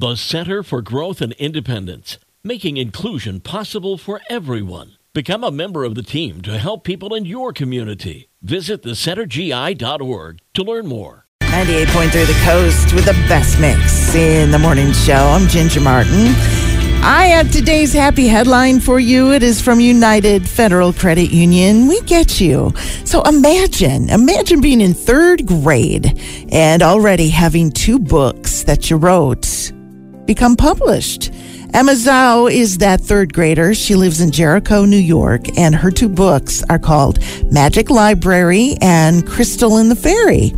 The Center for Growth and Independence, making inclusion possible for everyone. Become a member of the team to help people in your community. Visit thecentergi.org to learn more. 98.3 The Coast with the best mix in the morning show. I'm Ginger Martin. I have today's happy headline for you. It is from United Federal Credit Union. We get you. So imagine, imagine being in third grade and already having two books that you wrote become published. Emma Zhao is that third grader. She lives in Jericho, New York, and her two books are called Magic Library and Crystal in the Fairy.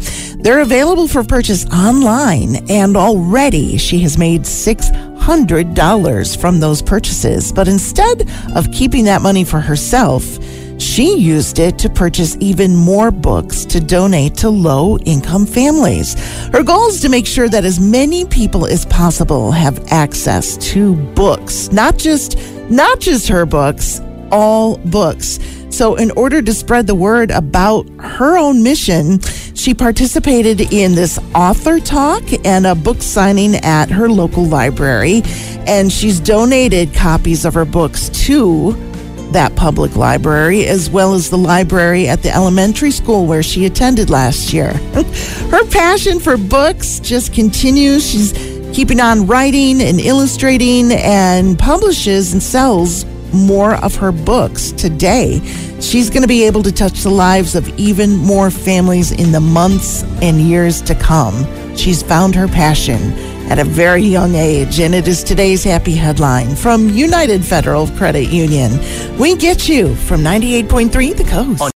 They're available for purchase online, and already she has made $600 from those purchases. But instead of keeping that money for herself, she used it to purchase even more books to donate to low income families. Her goal is to make sure that as many people as possible have access to books, not just not just her books, all books. So, in order to spread the word about her own mission, she participated in this author talk and a book signing at her local library. And she's donated copies of her books to that public library, as well as the library at the elementary school where she attended last year. Her passion for books just continues. She's keeping on writing and illustrating and publishes and sells more of her books today. She's going to be able to touch the lives of even more families in the months and years to come. She's found her passion at a very young age, and it is today's happy headline from United Federal Credit Union. We get you from 98.3 The Coast.